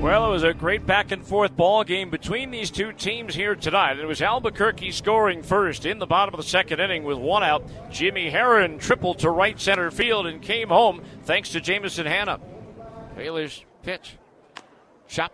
Well, it was a great back and forth ball game between these two teams here tonight. It was Albuquerque scoring first in the bottom of the second inning with one out. Jimmy Herron tripled to right center field and came home thanks to Jameson Hannah. Baylor's pitch. Shot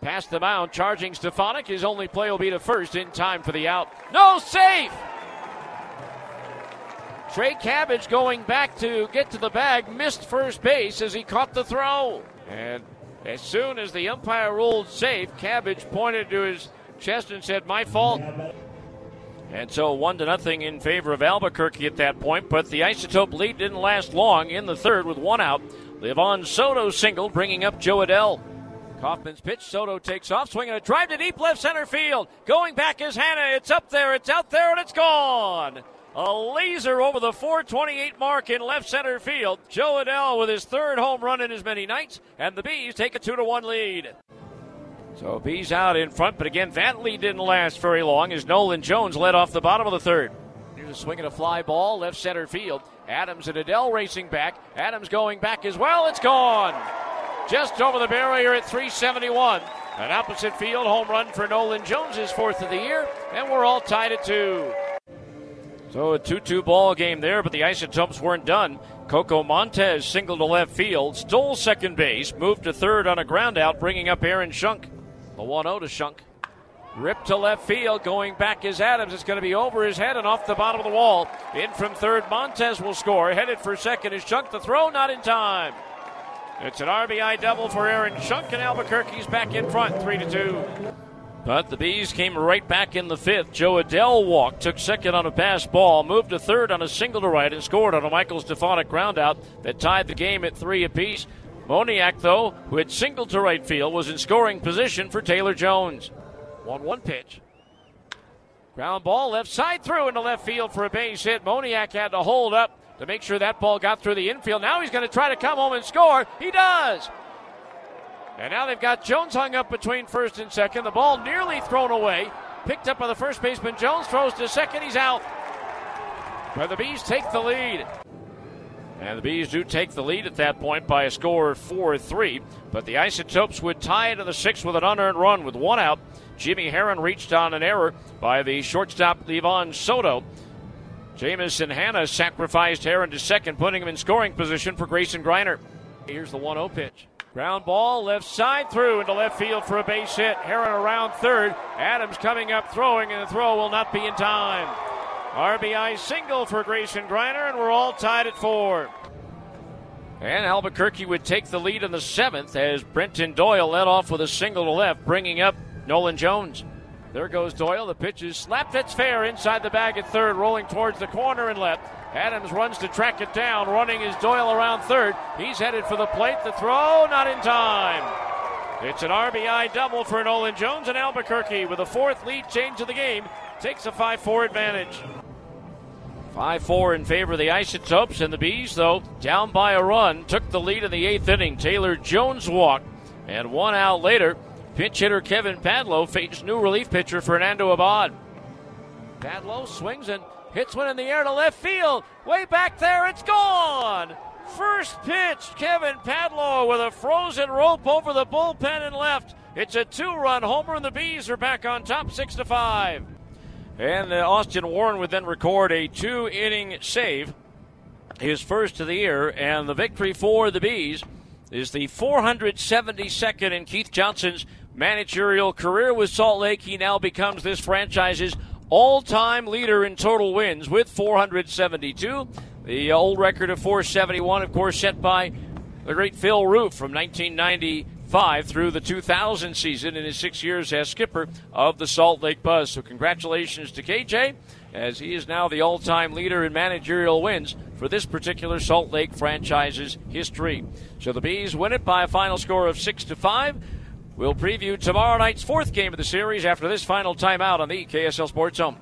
past the mound, charging Stefanic. His only play will be to first in time for the out. No, safe! Trey Cabbage going back to get to the bag, missed first base as he caught the throw. And as soon as the umpire ruled safe, Cabbage pointed to his chest and said, My fault. And so one to nothing in favor of Albuquerque at that point, but the isotope lead didn't last long in the third with one out. Livan Soto single, bringing up Jo Adell. Kauffmann's pitch. Soto takes off, swinging a drive to deep left center field. Going back is Hannah. It's up there, it's out there, and it's gone. A laser over the 428 mark in left center field. Jo Adell with his third home run in as many nights, and the Bees take a 2 to 1 lead. So Bees out in front, but again, that lead didn't last very long as Nolan Jones led off the bottom of the third. Here's a swing and a fly ball, left center field. Adams and Adell racing back. Adams going back as well. It's gone. Just over the barrier at 371. An opposite field home run for Nolan Jones, fourth of the year, and we're all tied at two. So a 2 2 ball game there, but the Isotopes weren't done. Coco Montes singled to left field, stole second base, moved to third on a ground out, bringing up Aaron Schunk. The 1 0 to Schunk. Ripped to left field, going back is Adams. It's going to be over his head and off the bottom of the wall. In from third, Montez will score. Headed for second is Schunk. The throw not in time. It's an RBI double for Aaron Schunk, and Albuquerque's back in front, 3 to 2. But the Bees came right back in the fifth. Jo Adell walked, took second on a pass ball, moved to third on a single to right, and scored on a Michael Stefanic groundout that tied the game at three apiece. Moniak, though, who had singled to right field, was in scoring position for Taylor Jones. 1 1 pitch. Ground ball left side through into left field for a base hit. Moniak had to hold up to make sure that ball got through the infield. Now he's going to try to come home and score. He does. And now they've got Jones hung up between first and second. The ball nearly thrown away. Picked up by the first baseman. Jones throws to second. He's out. But the Bees take the lead. And the Bees do take the lead at that point by a score of 4 3. But the Isotopes would tie it in the sixth with an unearned run with one out. Jimmy Herron reached on an error by the shortstop Livan Soto. Jameson Hannah sacrificed Herron to second, putting him in scoring position for Grayson Greiner. Here's the 1 0 pitch. Ground ball left side through into left field for a base hit. Herron around third. Adams coming up throwing, and the throw will not be in time. RBI single for Grayson Greiner, and we're all tied at four. And Albuquerque would take the lead in the seventh as Brenton Doyle led off with a single to left, bringing up Nolan Jones. There goes Doyle. The pitch is slapped. That's fair inside the bag at third, rolling towards the corner and left. Adams runs to track it down. Running is Doyle around third. He's headed for the plate. The throw not in time. It's an RBI double for Nolan Jones and Albuquerque with a fourth lead change of the game. Takes a 5 4 advantage. 5 4 in favor of the Isotopes, and the Bees, though, down by a run, took the lead in the eighth inning. Taylor Jones walked, and one out later, pinch hitter Kevin Padlo faces new relief pitcher Fernando Abad. Padlo swings and hits one in the air to left field. Way back there, it's gone! First pitch, Kevin Padlo with a frozen rope over the bullpen and left. It's a two-run homer, and the Bees are back on top, six to five. And uh, Austin Warren would then record a two inning save his first of the year, and the victory for the Bees is the 472nd in Keith Johnson's managerial career with Salt Lake. He now becomes this franchise's all time leader in total wins with 472. The uh, old record of 471, of course, set by the great Phil Roof from 1995 through the 2000 season in his six years as skipper of the Salt Lake Buzz. So, congratulations to KJ as he is now the all time leader in managerial wins for this particular Salt Lake franchise's history. So, the Bees win it by a final score of 6 to 5. We'll preview tomorrow night's fourth game of the series after this final timeout on the KSL Sports Zone.